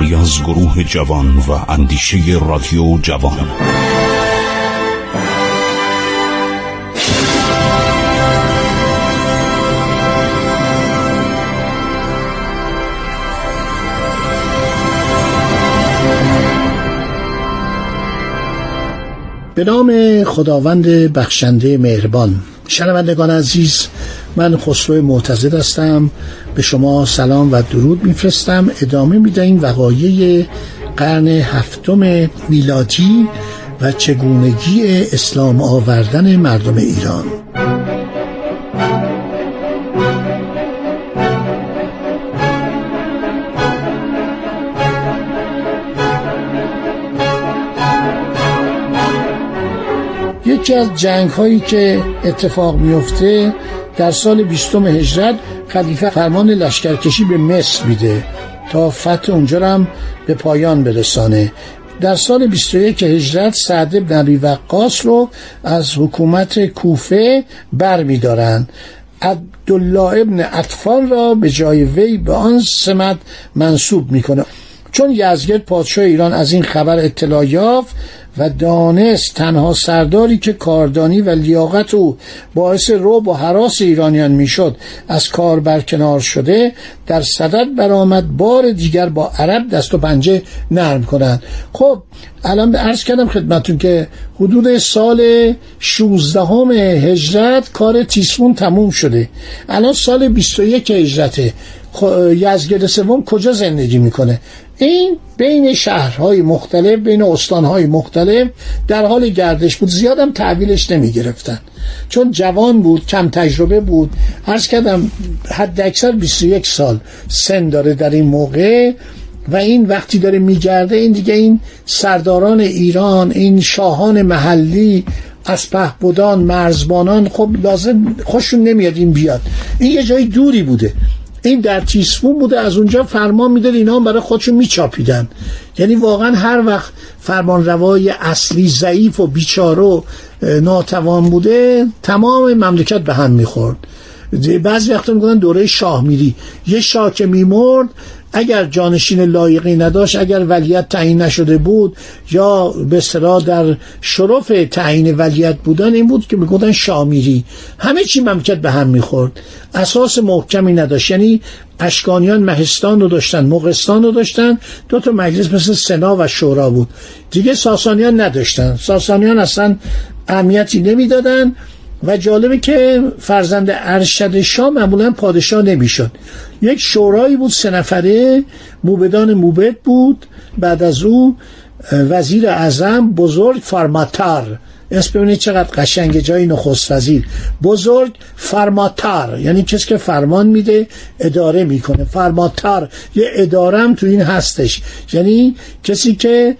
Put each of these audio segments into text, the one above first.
کاری از گروه جوان و اندیشه رادیو جوان. به نام خداوند بخشنده مهربان شنوندگان عزیز من خسرو معتزد هستم. به شما سلام و درود میفرستم. ادامه می‌دهیم وقایع قرن هفتم میلادی و چگونگی اسلام آوردن مردم ایران. یکی از جنگ هایی که اتفاق میفته در سال بیستم هجرت خلیفه فرمان لشکرکشی به مصر میده تا فتح اونجا هم به پایان برسانه. در سال 21 هجرت سعد بن عبی وقاص رو از حکومت کوفه بر میدارن. عبدالله ابن اطفال را به جای وی به آن سمت منصوب می‌کنه. چون یزگرد پادشاه ایران از این خبر اطلاع یافت و دانست تنها سرداری که کاردانی و لیاقت او باعث روب و حراس ایرانیان می‌شد از کار برکنار شده در صدد برآمد بار دیگر با عرب دست و پنجه نرم کنند. خب الان عرض کردم خدمتون که حدود سال 16 هجرت کار تیسفون تموم شده. الان سال 21 هجرته. یزگرد سوم کجا زندگی می‌کنه؟ این بین شهرهای مختلف بین استانهای مختلف در حال گردش بود. زیادم تحویلش نمی گرفتن چون جوان بود کم تجربه بود. عرض کردم حد اکثر 21 سال سن داره در این موقع و این وقتی داره میگرده این دیگه این سرداران ایران این شاهان محلی از بودان مرزبانان خب لازم خوششون نمیاد این بیاد. این یه جای دوری بوده. این در تیسفون بوده از اونجا فرمان می‌داد اینا هم برای خودشون میچاپیدن. یعنی واقعا هر وقت فرمان روای اصلی ضعیف و بیچاره و ناتوان بوده تمام مملکت به هم می‌خورد. بعضی وقتا میگن دوره شاه میری یه شاه که میمرد اگر جانشین لایقی نداشت اگر ولیت تعیین نشده بود یا به اصطلاح در شرف تعیین ولیت بودن این بود که می‌گفتن شامیری. همه چی مملکت به هم می‌خورد. اساس محکمی نداشت. یعنی اشکانیان مهستان رو داشتن مغستان رو داشتن. دو تا مجلس مثل سنا و شورا بود. دیگه ساسانیان نداشتن. ساسانیان اصلا اهمیتی نمی‌دادن. و جالبه که فرزند ارشد شاه معمولا پادشاه نمی‌شد. یک شورایی بود سه نفره موبدان موبد بود. بعد از او وزیر اعظم بزرگ فرماتار اسم ببینید چقدر قشنگ جای نخست وزیر. بزرگ فرماتار یعنی کسی که فرمان میده اداره می‌کنه. فرماتار یه اداره هم تو این هستش. یعنی کسی که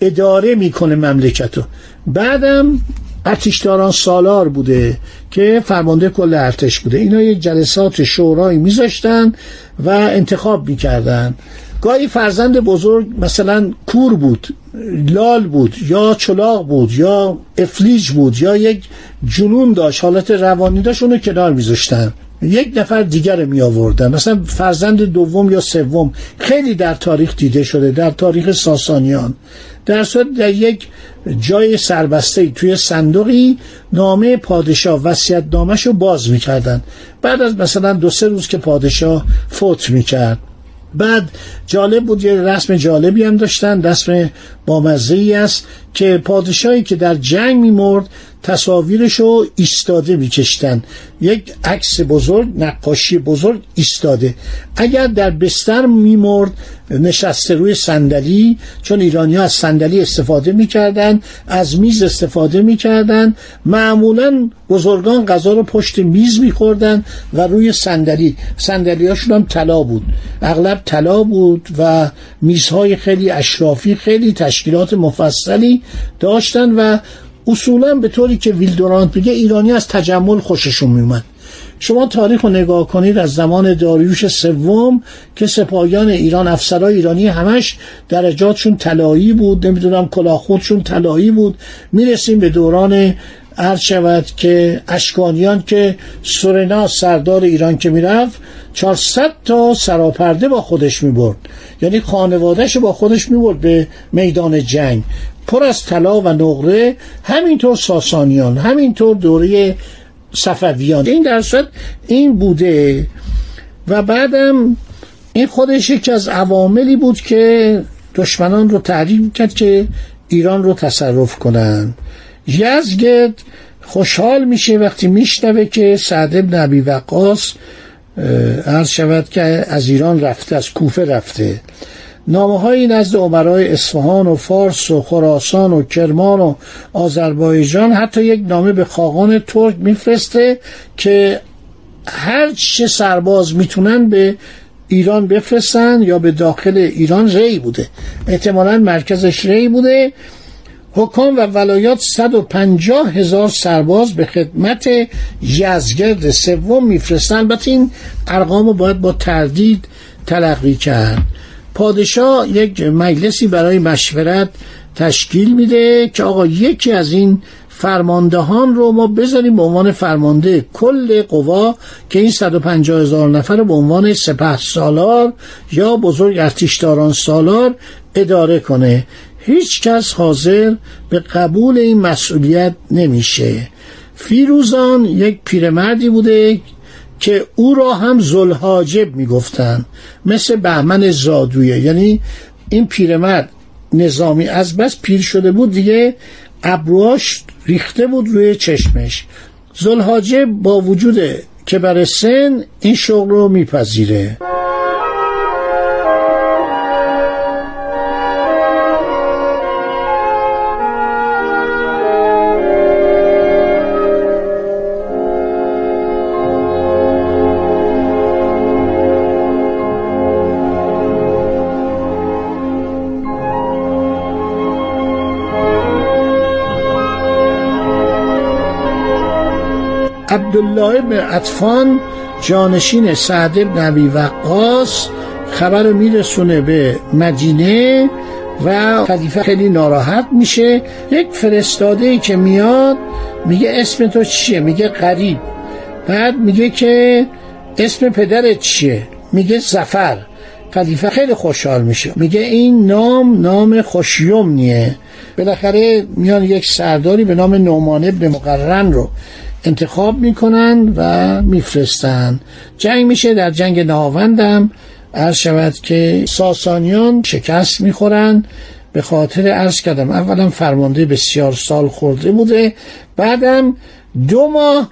اداره می‌کنه مملکتو. بعدم ارتشداران سالار بوده که فرمانده کل ارتش بوده. اینا یک جلسات شورایی میذاشتن و انتخاب می‌کردن. گاهی فرزند بزرگ مثلا کور بود لال بود یا چلاق بود یا افلیج بود یا یک جنون داشت. حالت روانی داشت اونو کنار میذاشتن. یک نفر دیگر می آوردن مثلا فرزند دوم یا سوم خیلی در تاریخ دیده شده در تاریخ ساسانیان. در صورت در یک جای سربسته توی صندوقی نامه پادشاه وصیت نامش رو باز می‌کردن. بعد از مثلا دو سه روز که پادشاه فوت می‌کرد. بعد جالب بود یه رسم جالبی هم داشتن رسم بامزه ای است که پادشاهی که در جنگ میمرد تصاویرش رو ایستاده میکشتن. یک عکس بزرگ نقاشی بزرگ ایستاده. اگر در بستر میمرد نشسته روی صندلی چون ایرانی ها از صندلی استفاده می‌کردن از میز استفاده می‌کردن معمولا بزرگان غذا رو پشت میز میخوردن و روی صندلی. صندلی هاشون هم طلا بود. اغلب طلا بود و میزهای خیلی اشرافی خیلی تشکیلات مفصلی داشتن و اصولا به طوری که ویلدورانت میگه ایرانی از تجمل خوششون میومد. شما تاریخ رو نگاه کنید از زمان داریوش سوم که سپاهیان ایران افسرهای ایرانی همش درجاتشون طلایی بود نمی‌دونم کلاخودشون طلایی بود. می‌رسیم به دوران عرض شود که اشکانیان که سورنا سردار ایران که می‌رفت 400 تا سراپرده با خودش می‌برد. یعنی خانوادهش با خودش می‌برد به میدان جنگ. پر از طلا و نقره همینطور ساسانیان همینطور دوره صفویان. این در این بوده و بعدم این خودش یکی از عواملی بود که دشمنان رو تحریک کرد که ایران رو تصرف کنن. یزگرد خوشحال میشه وقتی میشنوه که سعد ابن عبی وقاص عرض شود که از ایران رفته از کوفه رفته. نامه های نزد عمرای اصفهان و فارس و خراسان و کرمان و آذربایجان حتی یک نامه به خاقان ترک میفرسته که هر چه سرباز می‌تونن به ایران بفرستن یا به داخل ایران ری بوده. احتمالا مرکزش ری بوده. حکام و ولایات 150 هزار سرباز به خدمت یزگرد سوم میفرستن. البته این ارقام رو باید با تردید تلقی کرد. پادشاه یک مجلسی برای مشورت تشکیل میده که آقا یکی از این فرماندهان رو ما بذاریم به عنوان فرمانده کل قوا که این 150 هزار نفر رو به عنوان سپه سالار یا بزرگ ارتشداران سالار اداره کنه. هیچ کس حاضر به قبول این مسئولیت نمیشه. فیروزان یک پیرمردی بوده که او را هم زلحاجب می‌گفتن مثل بهمن زادویه. یعنی این پیرمرد نظامی از بس پیر شده بود دیگه ابروهاش ریخته بود روی چشمش. زلحاجب با وجود که بر سن این شغل رو میپذیره. عبدالله ابن عطفان جانشین سعد ابن عبی وقاس خبر رو میرسونه به مدینه و خلیفه خیلی ناراحت میشه. یک فرستاده ای که میاد میگه اسم تو چیه؟ میگه قریب بعد میگه که اسم پدرت چیه؟ میگه زفر خلیفه خیلی خوشحال میشه. میگه این نام نام خوشیومنیه بالاخره میان یک سرداری به نام نومان ابن مقرن رو انتخاب می‌کنن و میفرستن. جنگ میشه در جنگ ناوندم عرض شود که ساسانیان شکست می‌خورن. به خاطر عرض کردم اولا فرمانده بسیار سال خورده بوده. بعدم دو ماه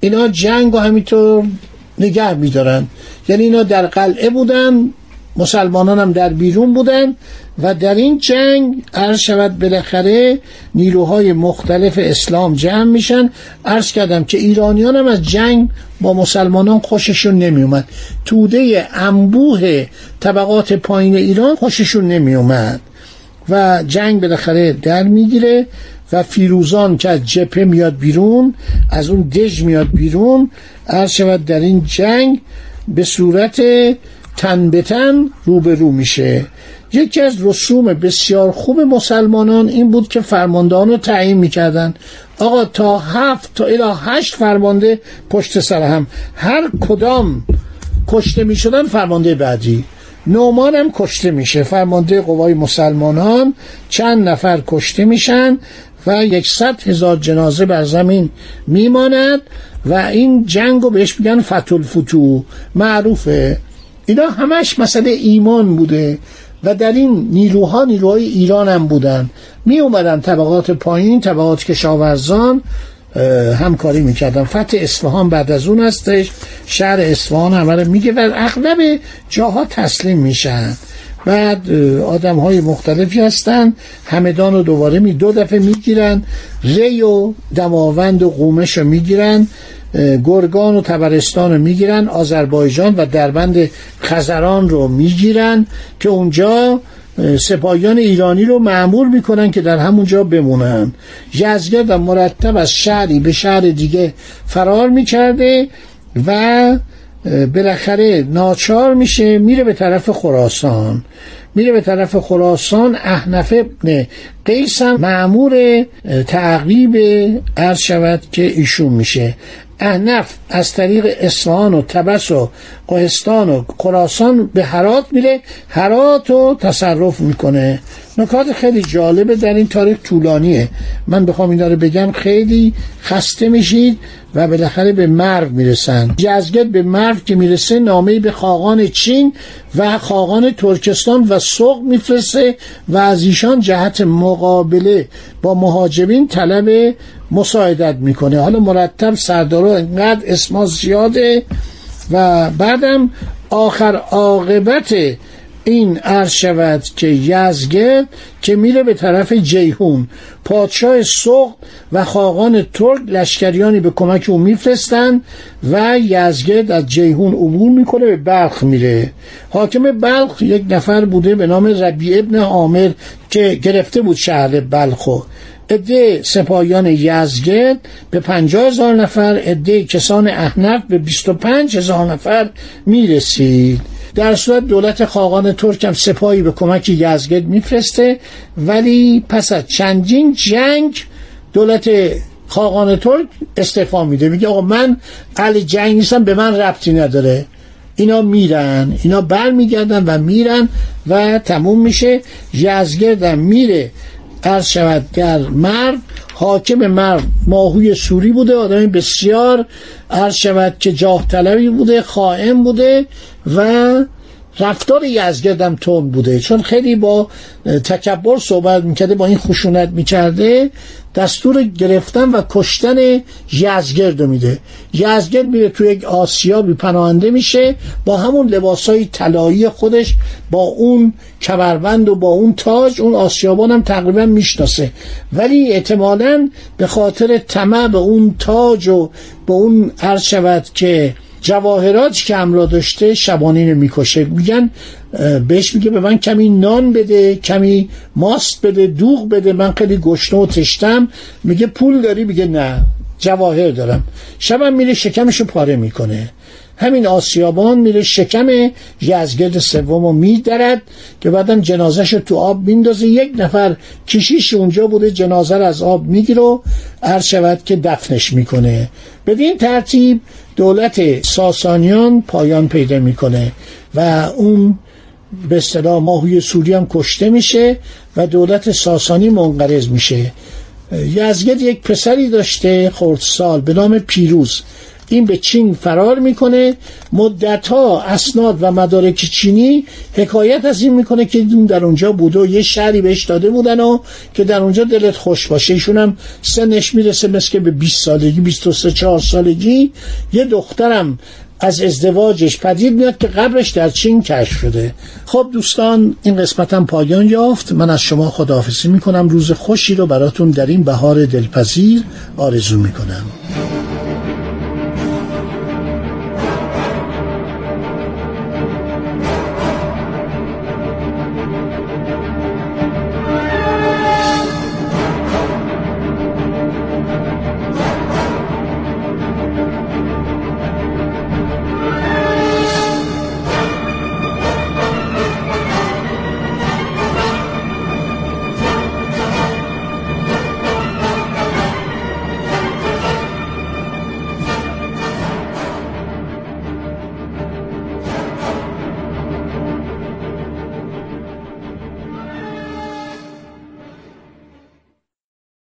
اینا جنگ و همینطور نگه میدارن. یعنی اینا در قلعه بودن. مسلمانان هم در بیرون بودن و در این جنگ عرض شود بالاخره نیروهای مختلف اسلام جمع میشن. عرض کردم که ایرانیان هم از جنگ با مسلمانان خوششون نمیومد. توده انبوه طبقات پایین ایران خوششون نمیومد و جنگ بالاخره در می‌گیره و فیروزان که از جپه میاد بیرون از اون دژ میاد بیرون عرض شود در این جنگ به صورت تن به تن رو میشه. یکی از رسوم بسیار خوب مسلمانان این بود که فرماندهان رو تعیین می‌کردن. آقا تا هفت تا الی هشت فرمانده پشت سر هم. هر کدام کشته می‌شدن فرمانده بعدی. نومان هم کشته میشه. فرمانده قوای مسلمانان چند نفر کشته میشن و یکصد هزار جنازه بر زمین میماند و این جنگ رو بهش میگن فتول فتو معروفه. اینا همش مسئله ایمان بوده و در این نیروها نیروهای ایران هم بودن. می اومدن طبقات پایین طبقات کشاورزان همکاری می‌کردن. فتح اصفهان بعد از اون هستش شهر اصفهان همه رو میگه و اغلب جاها تسلیم میشن. بعد آدم های مختلفی هستن همدان رو دوباره می دو دفعه می‌گیرن ری و دماوند و قومش رو می‌گیرن گرگان و تبرستان رو می‌گیرن آذربایجان و دربند خزران رو می‌گیرن که اونجا سپاهیان ایرانی رو معمول می‌کنن که در همونجا بمونن. یزگرد و مرتب از شهری به شهر دیگه فرار می‌کرده و بالاخره ناچار میشه میره به طرف خراسان. میره به طرف خراسان احنف ابن قیس هم معمور تعقیب عرض شود که ایشون میشه. احنف از طریق اصفهان و تبس و قهستان و خراسان به هرات میره. هرات رو تصرف می‌کنه. نکات خیلی جالبه در این تاریخ طولانیه. من بخوام اینا رو بگم خیلی خسته میشید. و بالاخره به مرو می‌رسن. جزگت به مرو که می‌رسه نامه به خاقان چین و خاقان ترکستان و سوق میفرسته و از ایشان جهت مقابله با مهاجرین طلب مساعدت می‌کنه. حالا مرتب سردارا اینقدر اسما زیاده و بعدم آخر عاقبت این عرض شود که یزگرد که میره به طرف جیهون. پادشاه سوق و خاقان ترک لشکریانی به کمک او میفرستند و یزگرد از جیهون عبور می‌کنه به بلخ میره. حاکم بلخ یک نفر بوده به نام ربی ابن عامر که گرفته بود شهر بلخو عده سپاهیان یزگرد به پنجاه هزار نفر عده کسان احنف به بیست و پنج هزار نفر می‌رسید. در صورت دولت خاقان ترک هم سپاهی به کمک یزگرد میفرسته ولی پس از چندین جنگ دولت خاقان ترک استعفا میده. میگه آقا من اهل جنگ نیستم به من ربطی نداره. اینا میرن اینا بر میگردن و میرن و تموم میشه. یزگردم میره عرض شود در مرد حاکم مرد ماهوی سوری بوده آدمی بسیار. عرض شود که جاه طلبی بوده خائم بوده و رفتار یزگردم تون بوده چون خیلی با تکبر صحبت می‌کرده با این خشونت می‌کرده دستور گرفتن و کشتن یزگرد میده. یزگرد میره توی یک آسیابی پناهنده میشه با همون لباسای طلایی خودش با اون کمربند و با اون تاج اون آسیابان هم تقریبا می‌شناسه. ولی احتمالا به خاطر طمع به اون تاج و به اون عرض شود که جواهرات که امرا داشته شبانه می‌کشه. میگن بهش میگه به من کمی نان بده کمی ماست بده دوغ بده من خیلی گشنه و تشتم میگه پول داری؟ میگه نه جواهر دارم. شبم میره شکمشو پاره می‌کنه. همین آسیابان میره شکم یزگرد سوم رو میدرد که بعدم جنازش رو تو آب میندازه. یک نفر کشیش اونجا بوده جنازه رو از آب می‌گیره و هر شود که دفنش می‌کنه. بدین ترتیب دولت ساسانیان پایان پیدا می‌کنه و اون به اصطلاح ماهوی سوری هم کشته میشه و دولت ساسانی منقرض میشه. یزگرد یک پسری داشته خردسال به نام پیروز. این به چین فرار می‌کنه. مدت ها اسناد و مدارک چینی حکایت از این می‌کنه که اون در اونجا بوده و یه شهری بهش داده بودن و که در اونجا دلت خوش باشه. ایشون هم سنش می‌رسه مثل که به 20 سالگی 23 4 سالگی. یه دخترم از ازدواجش پدید میاد که قبرش در چین کشف شده. خب دوستان این قسمتم پایان یافت. من از شما خداحافظی می‌کنم. روز خوشی رو براتون در این بهار دلپذیر آرزو می‌کنم.